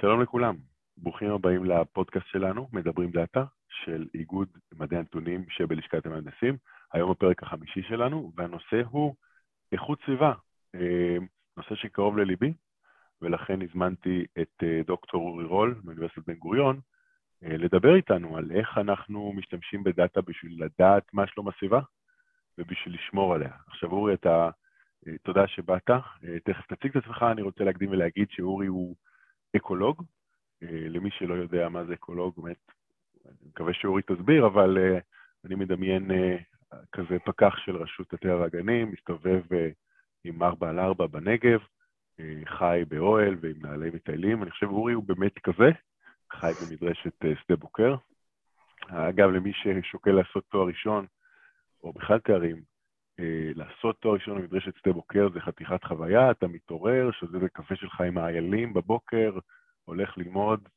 שלום לכולם, ברוכים הבאים לפודקאסט שלנו, מדברים דאטה, של איגוד מדעי הנתונים שבלשכת המהנדסים. היום הפרק החמישי שלנו, והנושא הוא איכות סביבה, אה, נושא שקרוב לליבי, ולכן הזמנתי את אה, דוקטור אורי רול מאוניברסיטת בן גוריון, אה, לדבר איתנו על איך אנחנו משתמשים בדאטה בשביל לדעת מה שלום הסביבה ובשביל לשמור עליה. עכשיו אורי, אתה, תודה שבאת, תכף תציג את עצמך, אני רוצה להקדים ולהגיד שאורי הוא אקולוג, למי שלא יודע מה זה אקולוג, באמת, אני מקווה שאורי תסביר, אבל אני מדמיין כזה פקח של רשות הטבע והגנים, מסתובב עם ארבע על ארבע בנגב, אה, חי באוהל ועם נעלי מטיילים. אני חושב אורי הוא באמת כזה, חי במדרשת אה, שדה בוקר. אגב, למי ששוקל לעשות תואר ראשון, או בכלל תארים, אה, לעשות תואר ראשון במדרשת שדה בוקר זה חתיכת חוויה, אתה מתעורר, שוזה את הקפה שלך עם האיילים בבוקר, הולך ללמוד,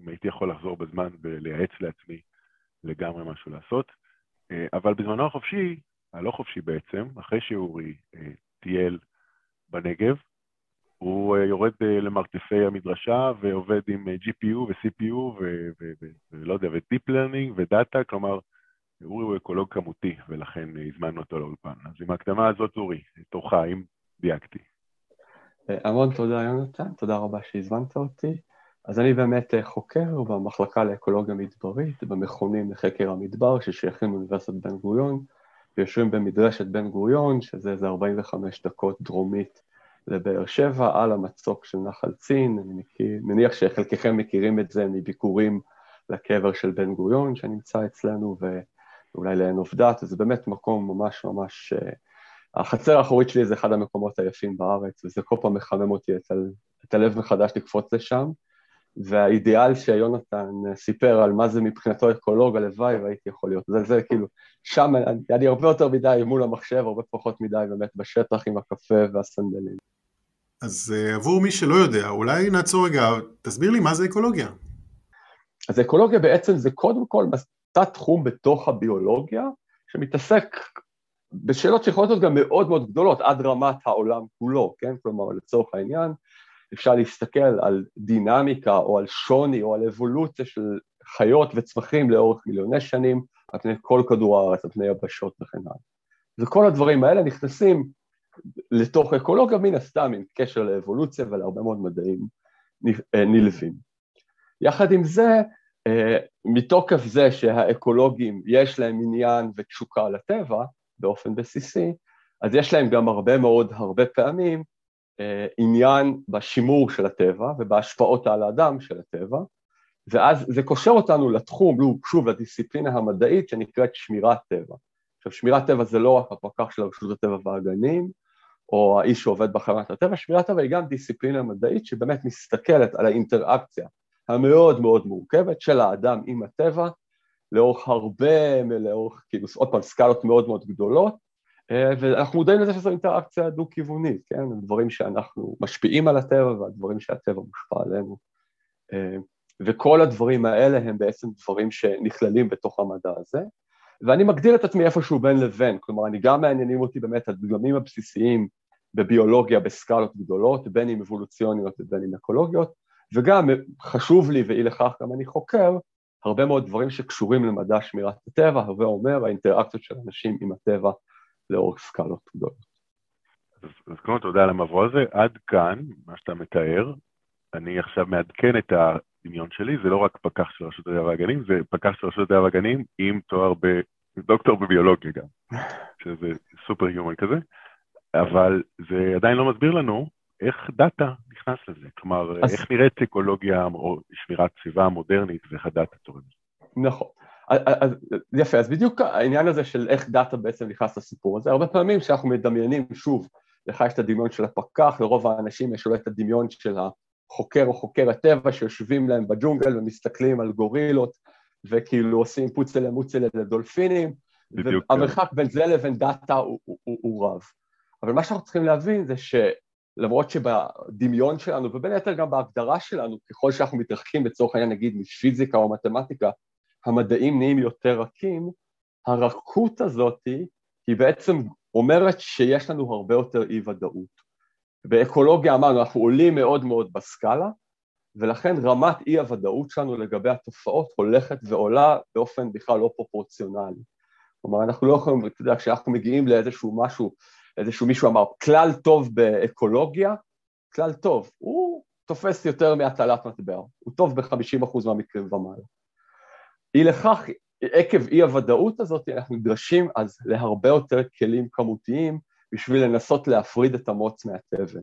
אם הייתי יכול לחזור בזמן ולייעץ לעצמי לגמרי משהו לעשות. אבל בזמנו החופשי, הלא חופשי בעצם, אחרי שאורי טייל בנגב, הוא אה, יורד אה, למרתפי המדרשה ועובד עם אה, GPU ו-CPU ולא יודע, ו-Deep Learning ודאטה, כלומר, אורי הוא אקולוג כמותי, ולכן הזמנו אותו לאולפן. אז עם ההקדמה הזאת, אורי, תורך, אם דייקתי. המון תודה, יונתן, תודה רבה שהזמנת אותי. אז אני באמת חוקר במחלקה לאקולוגיה מדברית, במכונים לחקר המדבר ששייכים לאוניברסיטת בן גוריון, ויושבים במדרשת בן גוריון, שזה איזה 45 דקות דרומית לבאר שבע, על המצוק של נחל צין, אני מכיר, מניח שחלקכם מכירים את זה מביקורים לקבר של בן גוריון שנמצא אצלנו, ואולי לעין עובדת, זה באמת מקום ממש ממש... אה, החצר האחורית שלי זה אחד המקומות היפים בארץ, וזה כל פעם מחמם אותי את, ה... את הלב מחדש לקפוץ לשם. והאידיאל שיונתן סיפר על מה זה מבחינתו אקולוג, הלוואי והייתי יכול להיות. זה, זה כאילו, שם היה לי הרבה יותר מדי מול המחשב, הרבה פחות מדי באמת בשטח עם הקפה והסנדלים. אז uh, עבור מי שלא יודע, אולי נעצור רגע, תסביר לי מה זה אקולוגיה. אז אקולוגיה בעצם זה קודם כל תת תחום בתוך הביולוגיה, שמתעסק בשאלות שיכולות להיות גם מאוד מאוד גדולות, עד רמת העולם כולו, כן? כלומר, לצורך העניין, אפשר להסתכל על דינמיקה או על שוני או על אבולוציה של חיות וצמחים לאורך מיליוני שנים על פני כל כדור הארץ, על פני יבשות וכן הלאה. וכל הדברים האלה נכנסים לתוך אקולוגיה מן הסתם עם קשר לאבולוציה ולהרבה מאוד מדעים אה, נלווים. יחד עם זה, מתוקף זה שהאקולוגים יש להם עניין ותשוקה לטבע באופן בסיסי, אז יש להם גם הרבה מאוד, הרבה פעמים, אה, עניין בשימור של הטבע ובהשפעות על האדם של הטבע, ואז זה קושר אותנו לתחום, שוב, לדיסציפלינה המדעית שנקראת שמירת טבע. עכשיו, שמירת טבע זה לא רק הפקח של רשות הטבע והגנים, או האיש שעובד בחברת הטבע, שמירת טבע היא גם דיסציפלינה מדעית שבאמת מסתכלת על האינטראקציה המאוד מאוד מורכבת של האדם עם הטבע, לאורך הרבה, לאורך, כאילו, עוד פעם, סקלות מאוד מאוד גדולות, אה, ואנחנו מודעים לזה שזו אינטראקציה דו-כיוונית, כן? דברים שאנחנו משפיעים על הטבע והדברים שהטבע מושפע עלינו. אה, וכל הדברים האלה הם בעצם דברים שנכללים בתוך המדע הזה. ואני מגדיר את עצמי איפשהו בין לבין, כלומר, אני גם מעניינים אותי באמת הדגמים הבסיסיים בביולוגיה בסקלות גדולות, בין אם אבולוציוניות ובין אם אקולוגיות, וגם חשוב לי, ואי לכך גם אני חוקר, הרבה מאוד דברים שקשורים למדע שמירת הטבע, הווה אומר האינטראקציות של אנשים עם הטבע לאורך סקלות גדולות. אז, אז קודם תודה על המבוא הזה. עד כאן, מה שאתה מתאר, אני עכשיו מעדכן את הדמיון שלי, זה לא רק פקח של רשות הטבע והגנים, זה פקח של רשות הטבע והגנים עם תואר ב... דוקטור בביולוגיה גם, שזה super human כזה, אבל זה עדיין לא מסביר לנו איך דאטה נכנס לזה. כלומר, אז... איך נראית אקולוגיה או שמירת סביבה המודרנית ואיך הדאטה תורם. נכון. אז, יפה, אז בדיוק העניין הזה של איך דאטה בעצם נכנס לסיפור הזה, הרבה פעמים כשאנחנו מדמיינים, שוב, לך יש את הדמיון של הפקח, לרוב האנשים יש אולי את הדמיון של החוקר או חוקר הטבע שיושבים להם בג'ונגל ומסתכלים על גורילות וכאילו עושים פוצלה מוצלה לדולפינים, והמרחק בין זה לבין דאטה הוא, הוא, הוא, הוא רב. אבל מה שאנחנו צריכים להבין זה שלמרות שבדמיון שלנו, ובין היתר גם בהגדרה שלנו, ככל שאנחנו מתרחקים לצורך העניין נגיד מפיזיקה או מתמטיקה, המדעים נהיים יותר רכים, הרכות הזאת היא בעצם אומרת שיש לנו הרבה יותר אי ודאות. באקולוגיה אמרנו, אנחנו עולים מאוד מאוד בסקאלה, ולכן רמת אי הוודאות שלנו לגבי התופעות הולכת ועולה באופן בכלל לא פרופורציונלי. כלומר, אנחנו לא יכולים, אתה יודע, כשאנחנו מגיעים לאיזשהו משהו, איזשהו מישהו אמר, כלל טוב באקולוגיה, כלל טוב, הוא תופס יותר מהטלת מטבע, הוא טוב ב-50% מהמקרים ומעלה. אי לכך, עקב אי הוודאות הזאת, אנחנו נדרשים אז להרבה יותר כלים כמותיים בשביל לנסות להפריד את המוץ מהתבן.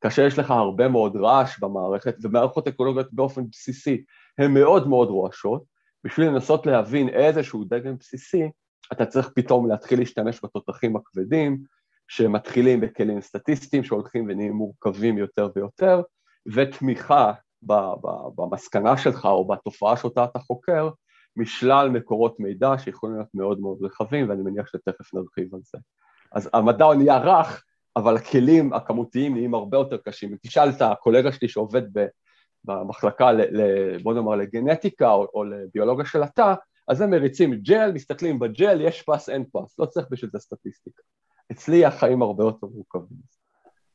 כאשר יש לך הרבה מאוד רעש במערכת, ומערכות אקולוגיות באופן בסיסי הן מאוד מאוד רועשות, בשביל לנסות להבין איזשהו דגם בסיסי, אתה צריך פתאום להתחיל להשתמש בתותחים הכבדים, שמתחילים בכלים סטטיסטיים שהולכים ונהיים מורכבים יותר ויותר, ותמיכה במסקנה שלך או בתופעה שאותה אתה חוקר, משלל מקורות מידע שיכולים להיות מאוד מאוד רחבים, ואני מניח שתכף נרחיב על זה. אז המדע נהיה רך, אבל הכלים הכמותיים נהיים הרבה יותר קשים. אם תשאל את הקולגה שלי שעובד במחלקה, ל, בוא נאמר, לגנטיקה או, או לביולוגיה של התא, אז הם מריצים ג'ל, מסתכלים בג'ל, יש פס, אין פס, לא צריך בשביל זה סטטיסטיקה. אצלי החיים הרבה יותר מורכבים.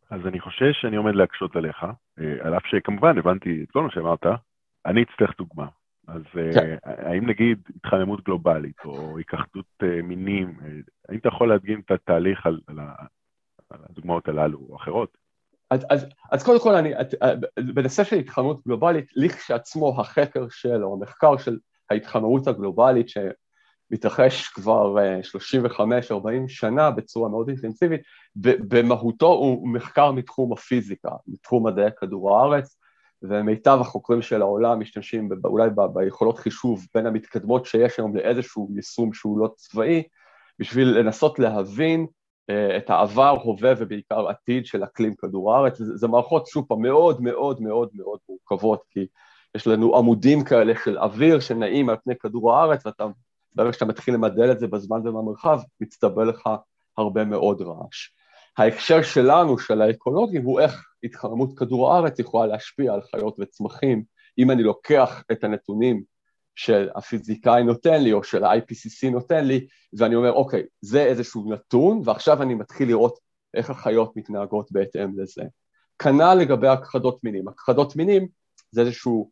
אז אני חושש שאני עומד להקשות עליך, אה, על אף שכמובן הבנתי את כל מה שאמרת, אני אצטרך דוגמה. אז אה, כן. האם נגיד התחממות גלובלית או היכחדות אה, מינים, האם אתה יכול להדגים את התהליך על, על, על הדוגמאות הללו או אחרות? אז, אז, אז קודם כל, אני, בנושא של התחממות גלובלית, לכשעצמו החקר של, או המחקר של ההתחממות הגלובלית, שמתרחש כבר 35-40 שנה בצורה מאוד אינטנסיבית, במהותו הוא מחקר מתחום הפיזיקה, מתחום מדעי כדור הארץ, ומיטב החוקרים של העולם משתמשים אולי ביכולות חישוב בין המתקדמות שיש היום לאיזשהו יישום שהוא לא צבאי, בשביל לנסות להבין אה, את העבר, הווה ובעיקר עתיד של אקלים כדור הארץ. זה מערכות שוב פעם מאוד מאוד מאוד מאוד מורכבות, כי יש לנו עמודים כאלה של אוויר שנעים על פני כדור הארץ, ואתה, ברגע שאתה מתחיל למדל את זה בזמן ובמרחב, מצטבר לך הרבה מאוד רעש. ההקשר שלנו, של האקולוגים, הוא איך התחממות כדור הארץ יכולה להשפיע על חיות וצמחים, אם אני לוקח את הנתונים שהפיזיקאי נותן לי, או של ה-IPCC נותן לי, ואני אומר, אוקיי, זה איזשהו נתון, ועכשיו אני מתחיל לראות איך החיות מתנהגות בהתאם לזה. כנ"ל לגבי הכחדות מינים. הכחדות מינים זה איזשהו,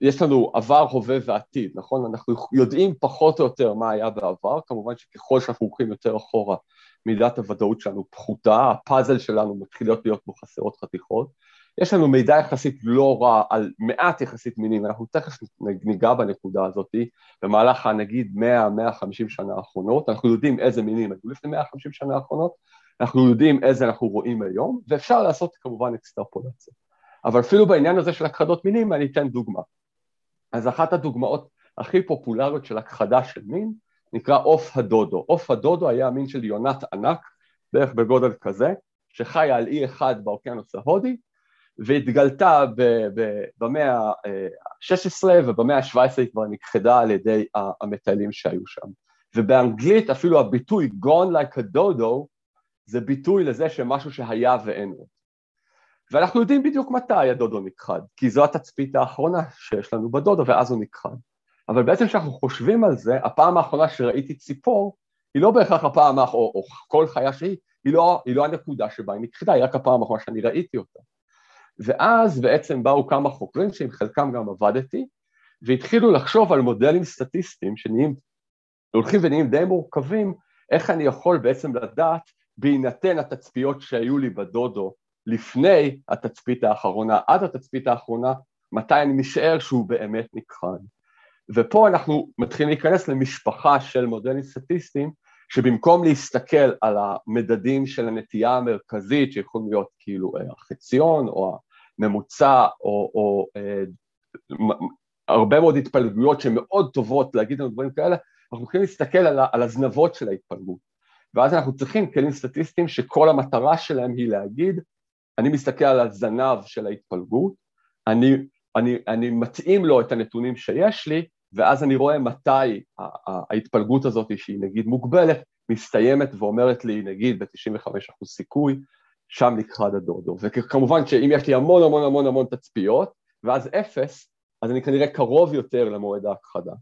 יש לנו עבר, הווה ועתיד, נכון? אנחנו יודעים פחות או יותר מה היה בעבר, כמובן שככל שאנחנו הולכים יותר אחורה, מידת הוודאות שלנו פחותה, הפאזל שלנו מתחיל להיות בו חסרות חתיכות. יש לנו מידע יחסית לא רע על מעט יחסית מינים, אנחנו תכף ניגע בנקודה הזאת במהלך הנגיד 100-150 שנה האחרונות, אנחנו יודעים איזה מינים היו לפני 150 שנה האחרונות, אנחנו יודעים איזה אנחנו רואים היום, ואפשר לעשות כמובן אקסטרפולציה. אבל אפילו בעניין הזה של הכחדות מינים אני אתן דוגמה. אז אחת הדוגמאות הכי פופולריות של הכחדה של מין נקרא עוף הדודו. עוף הדודו היה מין של יונת ענק, בערך בגודל כזה, שחיה על אי אחד באוקיינוס ההודי, והתגלתה במאה ה-16 ובמאה ה-17 היא כבר נכחדה על ידי המטיילים שהיו שם. ובאנגלית אפילו הביטוי Gone like a dodo זה ביטוי לזה שמשהו שהיה ואין עוד. ואנחנו יודעים בדיוק מתי הדודו נכחד, כי זו התצפית האחרונה שיש לנו בדודו ואז הוא נכחד. אבל בעצם כשאנחנו חושבים על זה, הפעם האחרונה שראיתי ציפור, היא לא בהכרח הפעם האחרונה, או, או כל חיה שהיא, היא לא, היא לא הנקודה שבה היא נכחדה, היא רק הפעם האחרונה שאני ראיתי אותה. ואז בעצם באו כמה חוקרים שעם חלקם גם עבדתי, והתחילו לחשוב על מודלים סטטיסטיים שנהיים, הולכים ונהיים די מורכבים, איך אני יכול בעצם לדעת, בהינתן התצפיות שהיו לי בדודו לפני התצפית האחרונה, עד התצפית האחרונה, מתי אני משער שהוא באמת נכחד. ופה אנחנו מתחילים להיכנס למשפחה של מודלים סטטיסטיים, שבמקום להסתכל על המדדים של הנטייה המרכזית, שיכולים להיות כאילו אה, החציון או הממוצע או, או אה, הרבה מאוד התפלגויות שהן מאוד טובות להגיד לנו דברים כאלה, אנחנו מתחילים להסתכל על, על הזנבות של ההתפלגות. ואז אנחנו צריכים כלים סטטיסטיים שכל המטרה שלהם היא להגיד, אני מסתכל על הזנב של ההתפלגות, אני, אני, אני מתאים לו את הנתונים שיש לי, ואז אני רואה מתי ההתפלגות הזאת, שהיא נגיד מוגבלת, מסתיימת ואומרת לי, נגיד ב-95% סיכוי, שם נכחד הדודו. וכמובן שאם יש לי המון המון המון המון תצפיות, ואז אפס, אז אני כנראה קרוב יותר למועד ההכחדה.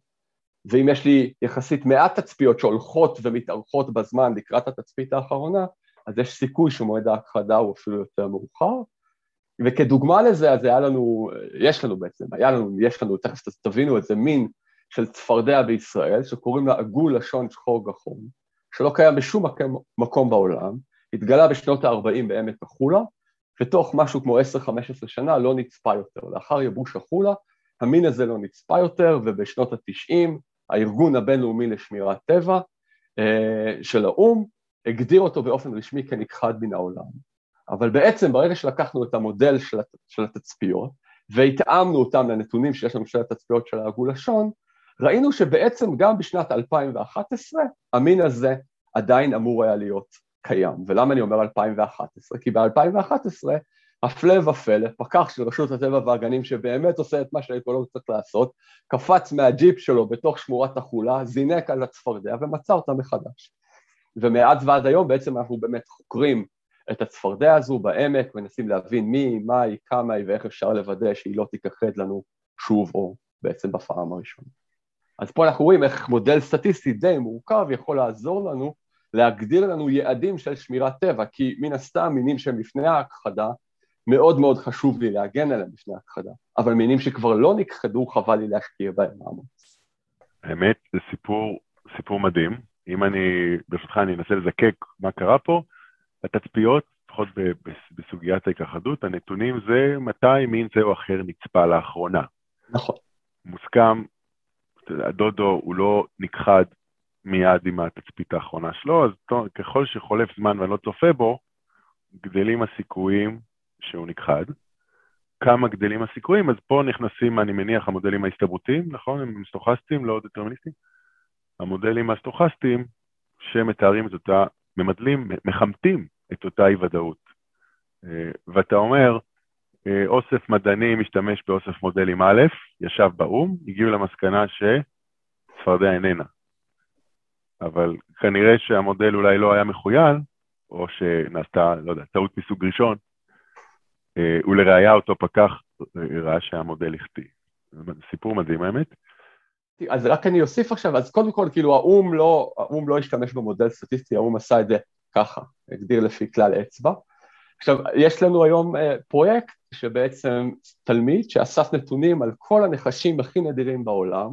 ואם יש לי יחסית מעט תצפיות שהולכות ומתארכות בזמן לקראת התצפית האחרונה, אז יש סיכוי שמועד ההכחדה הוא אפילו יותר מאוחר. וכדוגמה לזה, אז היה לנו, יש לנו בעצם, היה לנו, יש לנו, תכף תבינו את זה, מין של צפרדע בישראל, שקוראים לה עגול לשון שחור גחון, שלא קיים בשום מקום, מקום בעולם, התגלה בשנות ה-40 בעמק החולה, ותוך משהו כמו 10-15 שנה לא נצפה יותר. לאחר יבוש החולה, המין הזה לא נצפה יותר, ובשנות ה-90 הארגון הבינלאומי לשמירת טבע אה, של האו"ם הגדיר אותו באופן רשמי כנכחד מן העולם. אבל בעצם ברגע שלקחנו את המודל של, הת, של התצפיות והתאמנו אותם לנתונים שיש לנו של התצפיות של העגול-לשון, ראינו שבעצם גם בשנת 2011 המין הזה עדיין אמור היה להיות קיים. ולמה אני אומר 2011? כי ב-2011, הפלא ופלא, פקח של רשות הטבע והגנים שבאמת עושה את מה שהאקולוג צריך לעשות, קפץ מהג'יפ שלו בתוך שמורת החולה, זינק על הצפרדע ומצא אותה מחדש. ומאז ועד היום בעצם אנחנו באמת חוקרים את הצפרדע הזו בעמק, מנסים להבין מי, מה היא, כמה היא ואיך אפשר לוודא שהיא לא תיכחד לנו שוב או בעצם בפעם הראשונה. אז פה אנחנו רואים איך מודל סטטיסטי די מורכב יכול לעזור לנו להגדיר לנו יעדים של שמירת טבע, כי מן הסתם מינים שהם לפני ההכחדה, מאוד מאוד חשוב לי להגן עליהם לפני ההכחדה, אבל מינים שכבר לא נכחדו, חבל לי להשקיע בהם מאמץ. האמת, זה סיפור, סיפור מדהים. אם אני, ברשותך, אני אנסה לזקק מה קרה פה. התצפיות, לפחות בסוגיית ההיכחדות, הנתונים זה מתי מין זה או אחר נצפה לאחרונה. נכון. מוסכם, הדודו הוא לא נכחד מיד עם התצפית האחרונה שלו, אז ככל שחולף זמן ואני לא צופה בו, גדלים הסיכויים שהוא נכחד. כמה גדלים הסיכויים, אז פה נכנסים, אני מניח, המודלים ההסתברותיים, נכון? הם סטוכסטיים, לא דטרמיניסטיים. המודלים הסטוכסטיים שמתארים את אותה, ממדלים, מחמתים את אותה אי-ודאות. אה, ואתה אומר, אה, אוסף מדעני משתמש באוסף מודלים א', ישב באו"ם, הגיעו למסקנה שצפרדע איננה. אבל כנראה שהמודל אולי לא היה מחויל, או שנעשתה, לא יודע, טעות מסוג ראשון, אה, ולראיה אותו פקח ראה שהמודל החטיא. סיפור מדהים האמת. אז רק אני אוסיף עכשיו, אז קודם כל, כאילו האו"ם לא, האו"ם לא השתמש במודל סטטיסטי, האו"ם עשה את זה ככה, הגדיר לפי כלל אצבע. עכשיו, יש לנו היום אה, פרויקט שבעצם תלמיד שאסף נתונים על כל הנחשים הכי נדירים בעולם,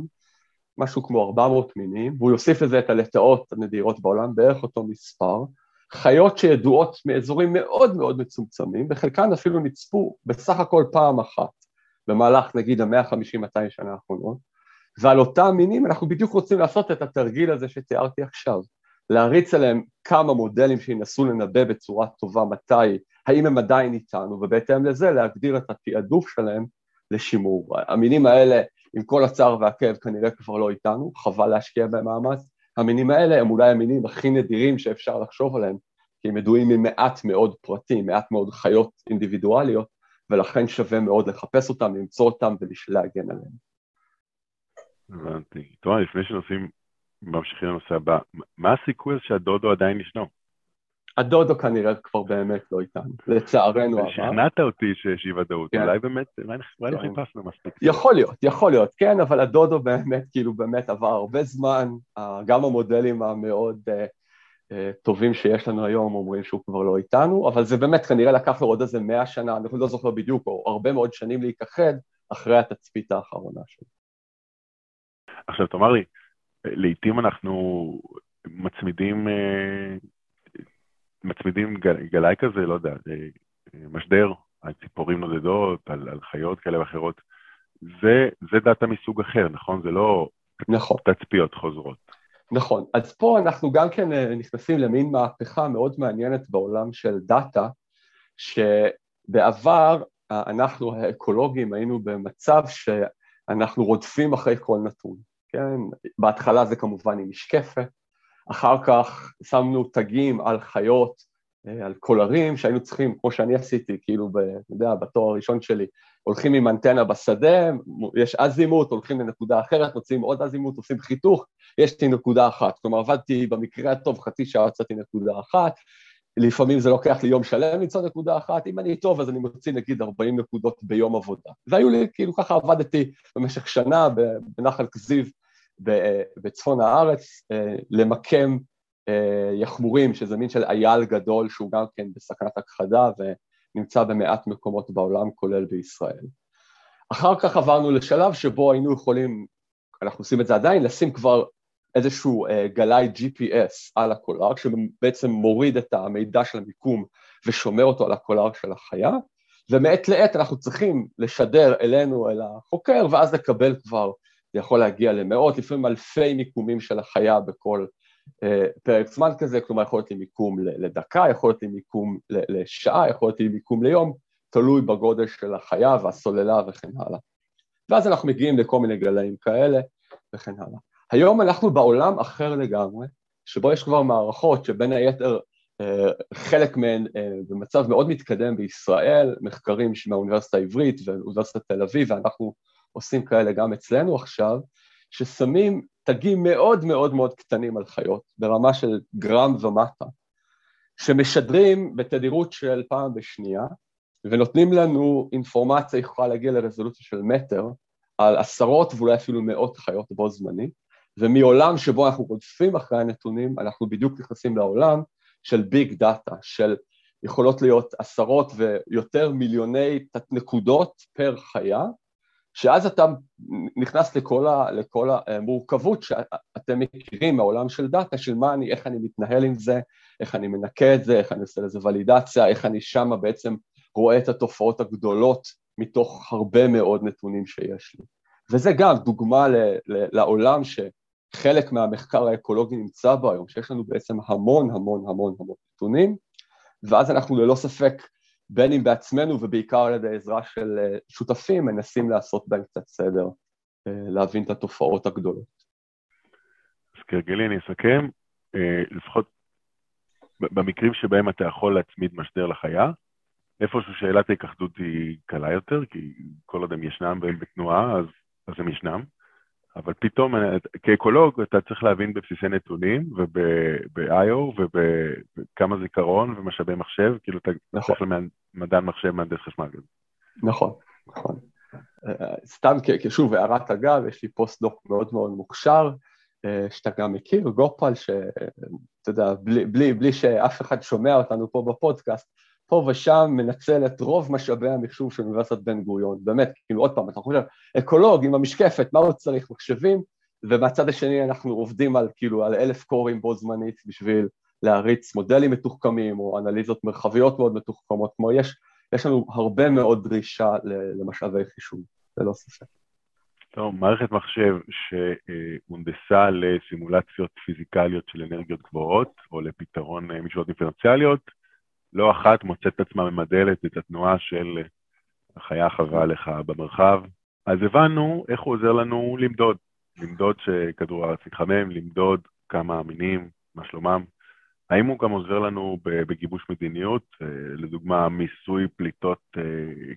משהו כמו 400 מינים, והוא יוסיף לזה את הלטאות הנדירות בעולם, בערך אותו מספר, חיות שידועות מאזורים מאוד מאוד מצומצמים, וחלקן אפילו נצפו בסך הכל פעם אחת, במהלך נגיד ה-150-200 שנה האחרונות, ועל אותם מינים אנחנו בדיוק רוצים לעשות את התרגיל הזה שתיארתי עכשיו, להריץ עליהם כמה מודלים שינסו לנבא בצורה טובה מתי, האם הם עדיין איתנו, ובהתאם לזה להגדיר את התעדוף שלהם לשימור. המינים האלה, עם כל הצער והכאב, כנראה כבר לא איתנו, חבל להשקיע בהם מאמץ. המינים האלה הם אולי המינים הכי נדירים שאפשר לחשוב עליהם, כי הם ידועים ממעט מאוד פרטים, מעט מאוד חיות אינדיבידואליות, ולכן שווה מאוד לחפש אותם, למצוא אותם ולהגן עליהם. הבנתי. טוב, לפני שנוסעים, ממשיכים לנושא הבא, מה הסיכוי שהדודו עדיין ישנו? הדודו כנראה כבר באמת לא איתנו, לצערנו הרב. שכנעת אותי שיש אי ודאות, כן. אולי באמת, אולי לא כן. חיפשנו מספיק. יכול להיות, יכול להיות, כן, אבל הדודו באמת, כאילו באמת עבר הרבה זמן, גם המודלים המאוד uh, uh, טובים שיש לנו היום אומרים שהוא כבר לא איתנו, אבל זה באמת כנראה לקח לו עוד איזה מאה שנה, אני לא זוכר בדיוק, או הרבה מאוד שנים להיכחד אחרי התצפית האחרונה שלו. עכשיו תאמר לי, לעתים אנחנו מצמידים אה, מצמידים גל, גלאי כזה, לא יודע, אה, משדר על ציפורים נודדות, על, על חיות כאלה ואחרות. זה, זה דאטה מסוג אחר, נכון? זה לא נכון. תצפיות חוזרות. נכון. אז פה אנחנו גם כן אה, נכנסים למין מהפכה מאוד מעניינת בעולם של דאטה, שבעבר אנחנו האקולוגים היינו במצב שאנחנו רודפים אחרי כל נתון. כן? בהתחלה זה כמובן עם משקפת, אחר כך שמנו תגים על חיות, אה, על קולרים, שהיינו צריכים, כמו שאני עשיתי, כאילו, ב, אתה יודע, בתואר הראשון שלי, הולכים עם אנטנה בשדה, יש אזימוט, הולכים לנקודה אחרת, מוצאים עוד אזימוט, עושים חיתוך, יש לי נקודה אחת. כלומר, עבדתי במקרה הטוב חצי שעה, יצאתי נקודה אחת, לפעמים זה לוקח לי יום שלם למצוא נקודה אחת, אם אני טוב אז אני מוציא נגיד 40 נקודות ביום עבודה. והיו לי, כאילו ככה עבדתי במשך שנה בנחל כזיב בצפון הארץ, אה, למקם אה, יחמורים, שזה מין של אייל גדול שהוא גם כן בסכנת הכחדה, נמצא במעט מקומות בעולם, כולל בישראל. אחר כך עברנו לשלב שבו היינו יכולים, אנחנו עושים את זה עדיין, לשים כבר איזשהו גלאי GPS על הקולר, שבעצם מוריד את המידע של המיקום ושומר אותו על הקולר של החיה, ומעת לעת אנחנו צריכים לשדר אלינו, אל החוקר, ואז לקבל כבר, זה יכול להגיע למאות, לפעמים אלפי מיקומים של החיה בכל uh, פרק זמן כזה, כלומר יכול להיות לי מיקום לדקה, יכול להיות לי מיקום לשעה, יכול להיות לי מיקום ליום, תלוי בגודל של החיה והסוללה וכן הלאה. ואז אנחנו מגיעים לכל מיני גלאים כאלה וכן הלאה. היום אנחנו בעולם אחר לגמרי, שבו יש כבר מערכות שבין היתר אה, חלק מהן אה, במצב מאוד מתקדם בישראל, מחקרים מהאוניברסיטה העברית ואוניברסיטת תל אביב, ואנחנו עושים כאלה גם אצלנו עכשיו, ששמים תגים מאוד מאוד מאוד קטנים על חיות, ברמה של גרם ומטה, שמשדרים בתדירות של פעם בשנייה, ונותנים לנו אינפורמציה יכולה להגיע לרזולוציה של מטר, על עשרות ואולי אפילו מאות חיות בו זמנית, ומעולם שבו אנחנו רודפים אחרי הנתונים, אנחנו בדיוק נכנסים לעולם של ביג דאטה, של יכולות להיות עשרות ויותר מיליוני תת נקודות פר חיה, שאז אתה נכנס לכל, ה, לכל המורכבות שאתם מכירים מהעולם של דאטה, של מה אני, איך אני מתנהל עם זה, איך אני מנקה את זה, איך אני עושה לזה ולידציה, איך אני שמה בעצם רואה את התופעות הגדולות מתוך הרבה מאוד נתונים שיש לי. וזה גם דוגמה ל, ל, לעולם ש... חלק מהמחקר האקולוגי נמצא בו היום, שיש לנו בעצם המון המון המון המון נתונים, ואז אנחנו ללא ספק, בין אם בעצמנו ובעיקר על ידי עזרה של אה, שותפים, מנסים לעשות בהם קצת סדר, אה, להבין את התופעות הגדולות. אז כרגלי אני אסכם, אה, לפחות במקרים שבהם אתה יכול להצמיד משדר לחיה, איפשהו שאלת ההיכחדות היא קלה יותר, כי כל עוד הם ישנם והם בתנועה, אז, אז הם ישנם. אבל פתאום, כאקולוג, אתה צריך להבין בבסיסי נתונים וב-IO ובכמה זיכרון ומשאבי מחשב, כאילו אתה נכון. צריך למדען מחשב, מהנדס חשמל. נכון, נכון. סתם כשוב, הערת אגב, יש לי פוסט-דוק מאוד מאוד מוכשר, אה, שאתה גם מכיר, גופל, שאתה יודע, בלי, בלי, בלי שאף אחד שומע אותנו פה בפודקאסט, פה ושם מנצל את רוב משאבי המחשוב של אוניברסיטת בן גוריון, באמת, כאילו עוד פעם, אתה חושב, אקולוג עם המשקפת, מה הוא צריך? מחשבים, ומהצד השני אנחנו עובדים על כאילו על אלף קורים בו זמנית בשביל להריץ מודלים מתוחכמים או אנליזות מרחביות מאוד מתוחכמות, כמו יש, יש לנו הרבה מאוד דרישה למשאבי חישוב, ללא ספק. טוב, מערכת מחשב שהונדסה לסימולציות פיזיקליות של אנרגיות גבוהות, או לפתרון אה, משוואות דיפרנציאליות, לא אחת מוצאת את עצמה ממדלת את התנועה של החיה החברה לך במרחב. אז הבנו איך הוא עוזר לנו למדוד. למדוד שכדור הארץ מתחמם, למדוד כמה המינים, מה שלומם. האם הוא גם עוזר לנו בגיבוש מדיניות, אה, לדוגמה מיסוי פליטות אה,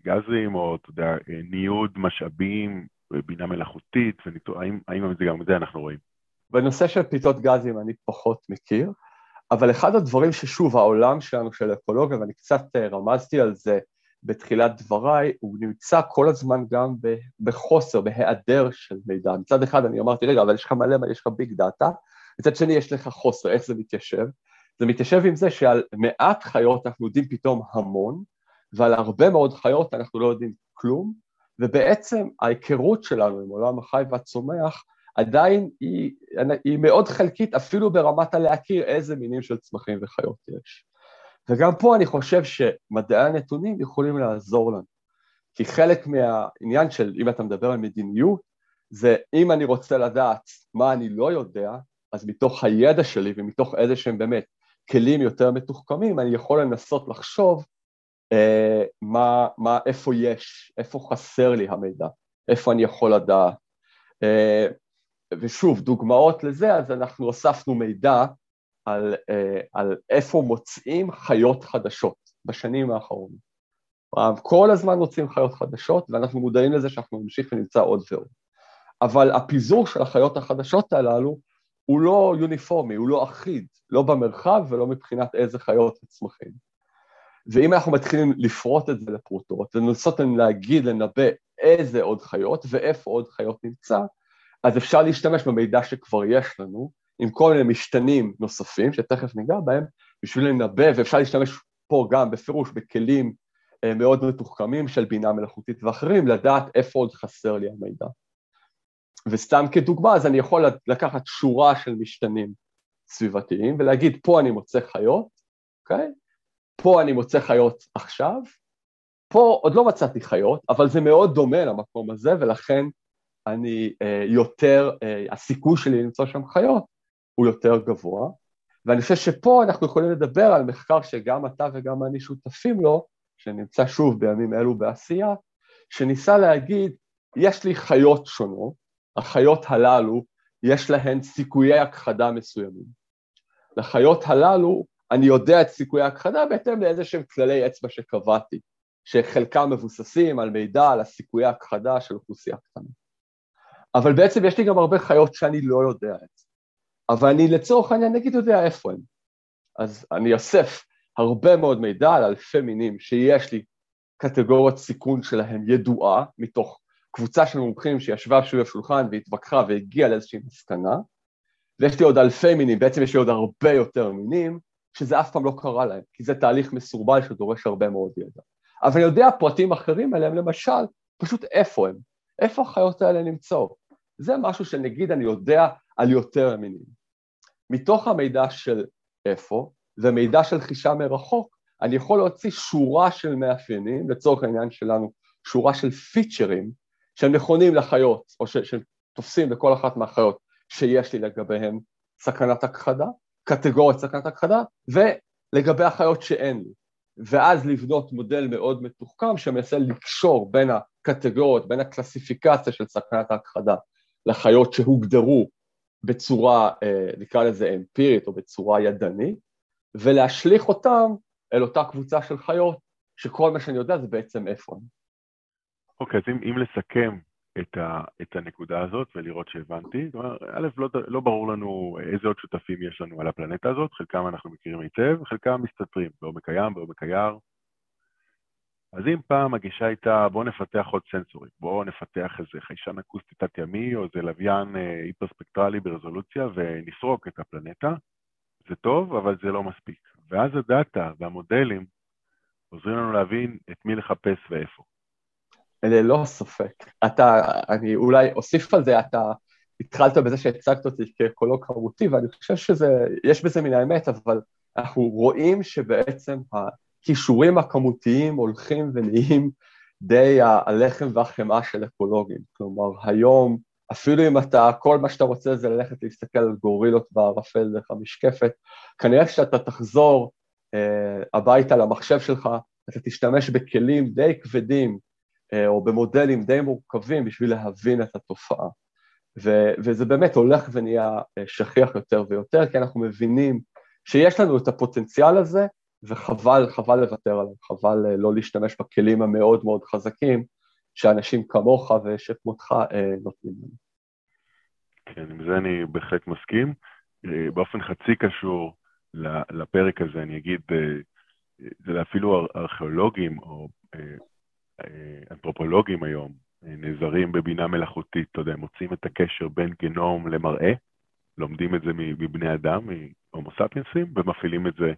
גזים, או אתה יודע, אה, ניוד משאבים, בינה מלאכותית, וניתו, האם, האם זה גם את זה אנחנו רואים? בנושא של פליטות גזים אני פחות מכיר. אבל אחד הדברים ששוב, העולם שלנו של אקולוגיה, ואני קצת רמזתי על זה בתחילת דבריי, הוא נמצא כל הזמן גם בחוסר, בהיעדר של מידע. מצד אחד אני אמרתי, רגע, אבל יש לך מלא, יש לך ביג דאטה, מצד שני יש לך חוסר, איך זה מתיישב? זה מתיישב עם זה שעל מעט חיות אנחנו יודעים פתאום המון, ועל הרבה מאוד חיות אנחנו לא יודעים כלום, ובעצם ההיכרות שלנו עם עולם החי והצומח עדיין היא, היא מאוד חלקית אפילו ברמת הלהכיר איזה מינים של צמחים וחיות יש. וגם פה אני חושב שמדעי הנתונים יכולים לעזור לנו. כי חלק מהעניין של, אם אתה מדבר על מדיניות, זה אם אני רוצה לדעת מה אני לא יודע, אז מתוך הידע שלי ומתוך איזה שהם באמת כלים יותר מתוחכמים, אני יכול לנסות לחשוב אה, מה, מה, איפה יש, איפה חסר לי המידע, איפה אני יכול לדעת. אה, ושוב, דוגמאות לזה, אז אנחנו הוספנו מידע על, אה, על איפה מוצאים חיות חדשות בשנים האחרונות. כל הזמן מוצאים חיות חדשות, ואנחנו מודעים לזה שאנחנו נמשיך ונמצא עוד ועוד. אבל הפיזור של החיות החדשות הללו הוא לא יוניפורמי, הוא לא אחיד, לא במרחב ולא מבחינת איזה חיות וצמחים. ואם אנחנו מתחילים לפרוט את זה לפרוטות ולנסות להגיד, לנבא איזה עוד חיות ואיפה עוד חיות נמצא, אז אפשר להשתמש במידע שכבר יש לנו, עם כל מיני משתנים נוספים, שתכף ניגע בהם, בשביל לנבא, ואפשר להשתמש פה גם בפירוש בכלים אה, מאוד מתוחכמים של בינה מלאכותית ואחרים, לדעת איפה עוד חסר לי המידע. וסתם כדוגמה, אז אני יכול לקחת שורה של משתנים סביבתיים ולהגיד, פה אני מוצא חיות, אוקיי? פה אני מוצא חיות עכשיו, פה עוד לא מצאתי חיות, אבל זה מאוד דומה למקום הזה, ולכן אני אה, יותר, אה, הסיכוי שלי למצוא שם חיות הוא יותר גבוה. ואני חושב שפה אנחנו יכולים לדבר על מחקר שגם אתה וגם אני שותפים לו, שנמצא שוב בימים אלו בעשייה, שניסה להגיד, יש לי חיות שונות, החיות הללו יש להן סיכויי הכחדה מסוימים. לחיות הללו אני יודע את סיכויי ההכחדה בהתאם לאיזה שהם כללי אצבע שקבעתי, שחלקם מבוססים על מידע על הסיכויי ההכחדה של אוכלוסייה קטנה. אבל בעצם יש לי גם הרבה חיות שאני לא יודע את זה. אבל אני לצורך העניין נגיד יודע איפה הן. אז אני אוסף הרבה מאוד מידע על אלפי מינים שיש לי קטגוריית סיכון שלהם ידועה, מתוך קבוצה של מומחים שישבה סביב השולחן והתווכחה והגיעה לאיזושהי מסקנה, ויש לי עוד אלפי מינים, בעצם יש לי עוד הרבה יותר מינים, שזה אף פעם לא קרה להם, כי זה תהליך מסורבל שדורש הרבה מאוד ידע. אבל אני יודע פרטים אחרים עליהם, למשל, פשוט איפה הם, איפה החיות האלה נמצאות. זה משהו שנגיד אני יודע על יותר מינים. מתוך המידע של איפה, ומידע של חישה מרחוק, אני יכול להוציא שורה של מאפיינים, לצורך העניין שלנו, שורה של פיצ'רים, שהם נכונים לחיות, או ש, שתופסים לכל אחת מהחיות שיש לי לגביהם סכנת הכחדה, קטגוריית סכנת הכחדה, ולגבי החיות שאין לי. ואז לבנות מודל מאוד מתוחכם שמנסה לקשור בין הקטגוריות, בין הקלסיפיקציה של סכנת ההכחדה לחיות שהוגדרו בצורה, אה, נקרא לזה אמפירית או בצורה ידנית, ולהשליך אותם אל אותה קבוצה של חיות, שכל מה שאני יודע זה בעצם איפה אני. אוקיי, אז אם, אם לסכם את, ה, את הנקודה הזאת ולראות שהבנתי, אומרת, א', לא, לא ברור לנו איזה עוד שותפים יש לנו על הפלנטה הזאת, חלקם אנחנו מכירים היטב, חלקם מסתתרים בעומק הים, בעומק היער, אז אם פעם הגישה הייתה, בואו נפתח עוד סנסורים, בואו נפתח איזה חיישן אקוסטי תת-ימי או איזה לוויין אה, היפרספקטרלי ברזולוציה ונסרוק את הפלנטה, זה טוב, אבל זה לא מספיק. ואז הדאטה והמודלים עוזרים לנו להבין את מי לחפש ואיפה. ללא ספק. אתה, אני אולי אוסיף על זה, אתה התחלת בזה שהצגת אותי כאקולוג כמותי, ואני חושב שיש בזה מן האמת, אבל אנחנו רואים שבעצם הכישורים הכמותיים הולכים ונהיים די הלחם והחמאה של אקולוגים. כלומר, היום, אפילו אם אתה, כל מה שאתה רוצה זה ללכת להסתכל על גורילות בערפל דרך המשקפת, כנראה שאתה תחזור אה, הביתה למחשב שלך, אתה תשתמש בכלים די כבדים או במודלים די מורכבים בשביל להבין את התופעה. ו- וזה באמת הולך ונהיה אה, שכיח יותר ויותר, כי אנחנו מבינים שיש לנו את הפוטנציאל הזה, וחבל חבל לוותר עליו, חבל אה, לא להשתמש בכלים המאוד מאוד חזקים שאנשים כמוך ושכמותך אה, נותנים לנו. כן, עם זה אני בהחלט מסכים. אה, באופן חצי קשור לפרק הזה, אני אגיד, זה אפילו ארכיאולוגים או אנתרופולוגים היום נעזרים בבינה מלאכותית, אתה יודע, מוצאים את הקשר בין גנום למראה, לומדים את זה מבני אדם, מהומו ספיינסים, ומפעילים את זה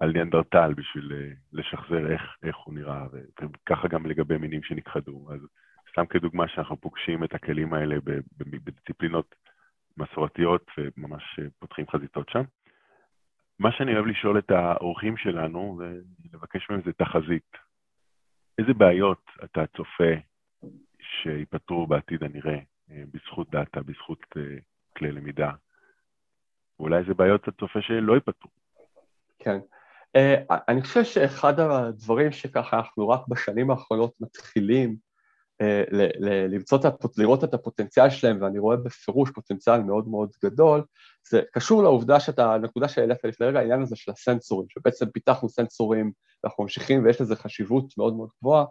על ניאנדרטל בשביל אה, לשחזר איך, איך הוא נראה, וככה גם לגבי מינים שנכחדו. אז סתם כדוגמה שאנחנו פוגשים את הכלים האלה בדיסציפלינות מסורתיות וממש אה, פותחים חזיתות שם. מה שאני אוהב לשאול את האורחים שלנו, ולבקש מהם זה תחזית. איזה בעיות אתה צופה שייפתרו בעתיד הנראה אה, בזכות דאטה, בזכות כלי למידה? ואולי איזה בעיות אתה צופה שלא ייפתרו? כן. Uh, אני חושב שאחד הדברים שככה אנחנו רק בשנים האחרונות מתחילים uh, ל- ל- למצוא את. לראות את הפוטנציאל שלהם, ואני רואה בפירוש פוטנציאל מאוד מאוד גדול, זה קשור לעובדה שאתה, הנקודה שהעלית לפני רגע, העניין הזה של הסנסורים, שבעצם פיתחנו סנסורים ואנחנו ממשיכים ויש לזה חשיבות מאוד מאוד גבוהה,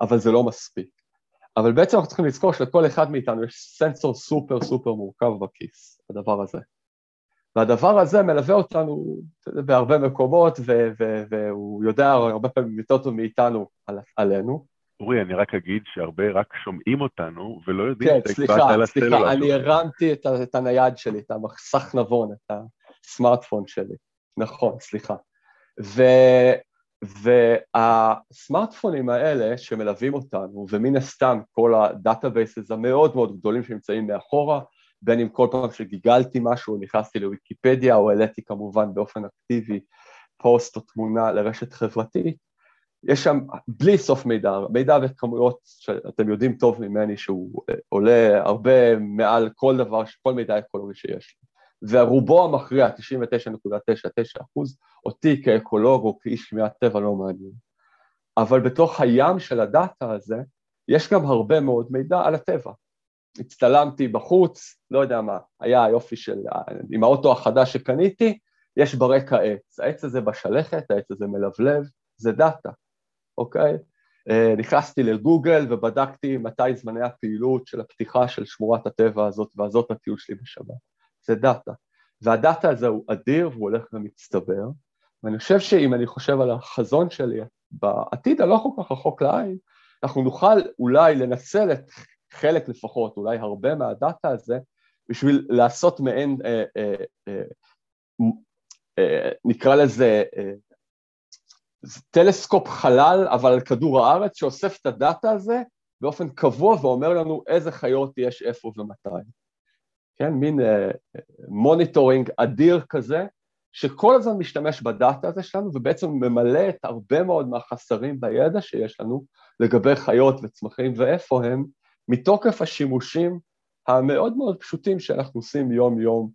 אבל זה לא מספיק. אבל בעצם אנחנו צריכים לזכור שלכל אחד מאיתנו יש סנסור סופר סופר מורכב בכיס, הדבר הזה. והדבר הזה מלווה אותנו בהרבה מקומות, ו- ו- והוא יודע הרבה פעמים יותר טוב מאיתנו על- עלינו. אורי, אני רק אגיד שהרבה רק שומעים אותנו ולא יודעים כן, סליחה, סליחה, אני הרמתי את, את הנייד שלי, את המסך נבון, את הסמארטפון שלי. נכון, סליחה. ו, והסמארטפונים האלה שמלווים אותנו, ומן הסתם כל ה databases המאוד מאוד גדולים שנמצאים מאחורה, בין אם כל פעם שגיגלתי משהו, נכנסתי לוויקיפדיה או העליתי כמובן באופן אקטיבי פוסט או תמונה לרשת חברתית, יש שם בלי סוף מידע, מידע בכמויות שאתם יודעים טוב ממני שהוא עולה הרבה מעל כל דבר, כל מידע אקולוגי שיש לי. ורובו המכריע, 99.99 אחוז, אותי כאקולוג או כאיש שמיעת טבע לא מעניין. אבל בתוך הים של הדאטה הזה, יש גם הרבה מאוד מידע על הטבע. הצטלמתי בחוץ, לא יודע מה, היה היופי של, עם האוטו החדש שקניתי, יש ברקע עץ, העץ הזה בשלכת, העץ הזה מלבלב, זה דאטה, אוקיי? אה, נכנסתי לגוגל ובדקתי מתי זמני הפעילות של הפתיחה של שמורת הטבע הזאת והזאת הטיול שלי בשבת. זה data. וה data הזה הוא אדיר והוא הולך ומצטבר, ואני חושב שאם אני חושב על החזון שלי בעתיד הלא כל כך רחוק לעין, אנחנו נוכל אולי לנצל את חלק לפחות, אולי הרבה מה data הזה, בשביל לעשות מעין, אה, אה, אה, אה, נקרא לזה, אה, טלסקופ חלל, אבל על כדור הארץ, שאוסף את ה data הזה באופן קבוע ואומר לנו איזה חיות יש איפה ומתי. כן, מין monitoring uh, אדיר כזה, שכל הזמן משתמש ב data הזה שלנו ובעצם ממלא את הרבה מאוד מהחסרים בידע שיש לנו לגבי חיות וצמחים ואיפה הם, מתוקף השימושים המאוד מאוד פשוטים שאנחנו עושים יום-יום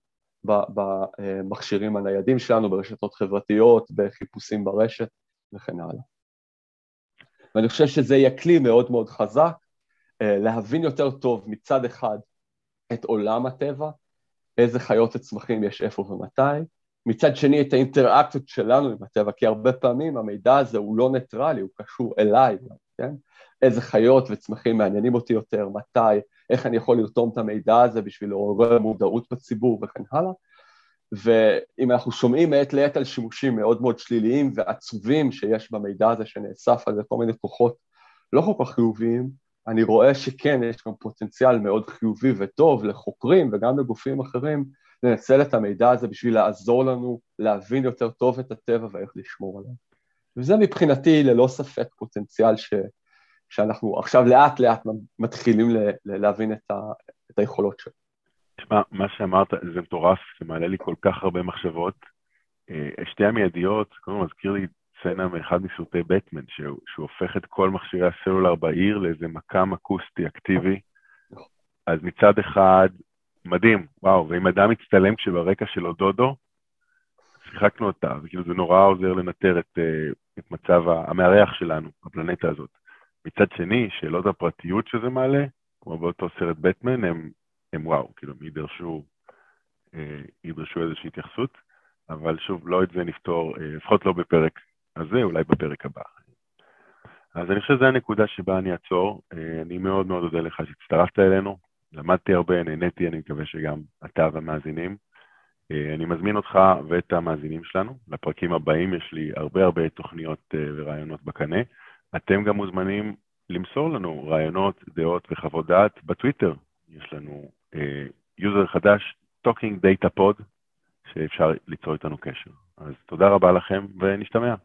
במכשירים הניידים שלנו, ברשתות חברתיות, בחיפושים ברשת וכן הלאה. ואני חושב שזה יהיה כלי מאוד מאוד חזק אה, להבין יותר טוב מצד אחד את עולם הטבע, איזה חיות וצמחים יש איפה ומתי, מצד שני את האינטראקציות שלנו עם הטבע, כי הרבה פעמים המידע הזה הוא לא ניטרלי, הוא קשור אליי, כן? איזה חיות וצמחים מעניינים אותי יותר, מתי, איך אני יכול לרתום את המידע הזה בשביל לעורר מודעות בציבור וכן הלאה. ואם אנחנו שומעים מעת לעת על שימושים מאוד מאוד שליליים ועצובים שיש במידע הזה שנאסף על זה כל מיני כוחות לא כל כך חיוביים, אני רואה שכן, יש גם פוטנציאל מאוד חיובי וטוב לחוקרים וגם לגופים אחרים לנצל את המידע הזה בשביל לעזור לנו להבין יותר טוב את הטבע ואיך לשמור עליו. וזה מבחינתי ללא ספק פוטנציאל ש, שאנחנו עכשיו לאט לאט מתחילים ל, ל, להבין את, ה, את היכולות שלו. תשמע, מה שאמרת זה מטורף, זה מעלה לי כל כך הרבה מחשבות. אה, שתי המיידיות, קודם כל מזכיר לי סצנה מאחד מסרטי בטמן, שהוא, שהוא הופך את כל מכשירי הסלולר בעיר לאיזה מקם אקוסטי אקטיבי. אז מצד אחד, מדהים, וואו, ואם אדם מצטלם כשברקע שלו דודו, שיחקנו אותה, וכאילו זה נורא עוזר לנטר את, אה, את מצב המארח שלנו, הפלנטה הזאת. מצד שני, שאלות הפרטיות שזה מעלה, כמו באותו סרט בטמן, הם, הם וואו, כאילו, הם ידרשו, אה, ידרשו איזושהי התייחסות, אבל שוב, לא את זה נפתור, אה, לפחות לא בפרק הזה, אולי בפרק הבא. אז אני חושב שזו הנקודה שבה אני אעצור. אה, אני מאוד מאוד אודה לך שהצטרפת אלינו, למדתי הרבה, נהניתי, אני מקווה שגם אתה והמאזינים. אה, אני מזמין אותך ואת המאזינים שלנו. לפרקים הבאים יש לי הרבה הרבה תוכניות אה, ורעיונות בקנה. אתם גם מוזמנים למסור לנו רעיונות, דעות וחוות דעת בטוויטר. יש לנו יוזר חדש, Talking Data Pod, שאפשר ליצור איתנו קשר. אז תודה רבה לכם ונשתמע.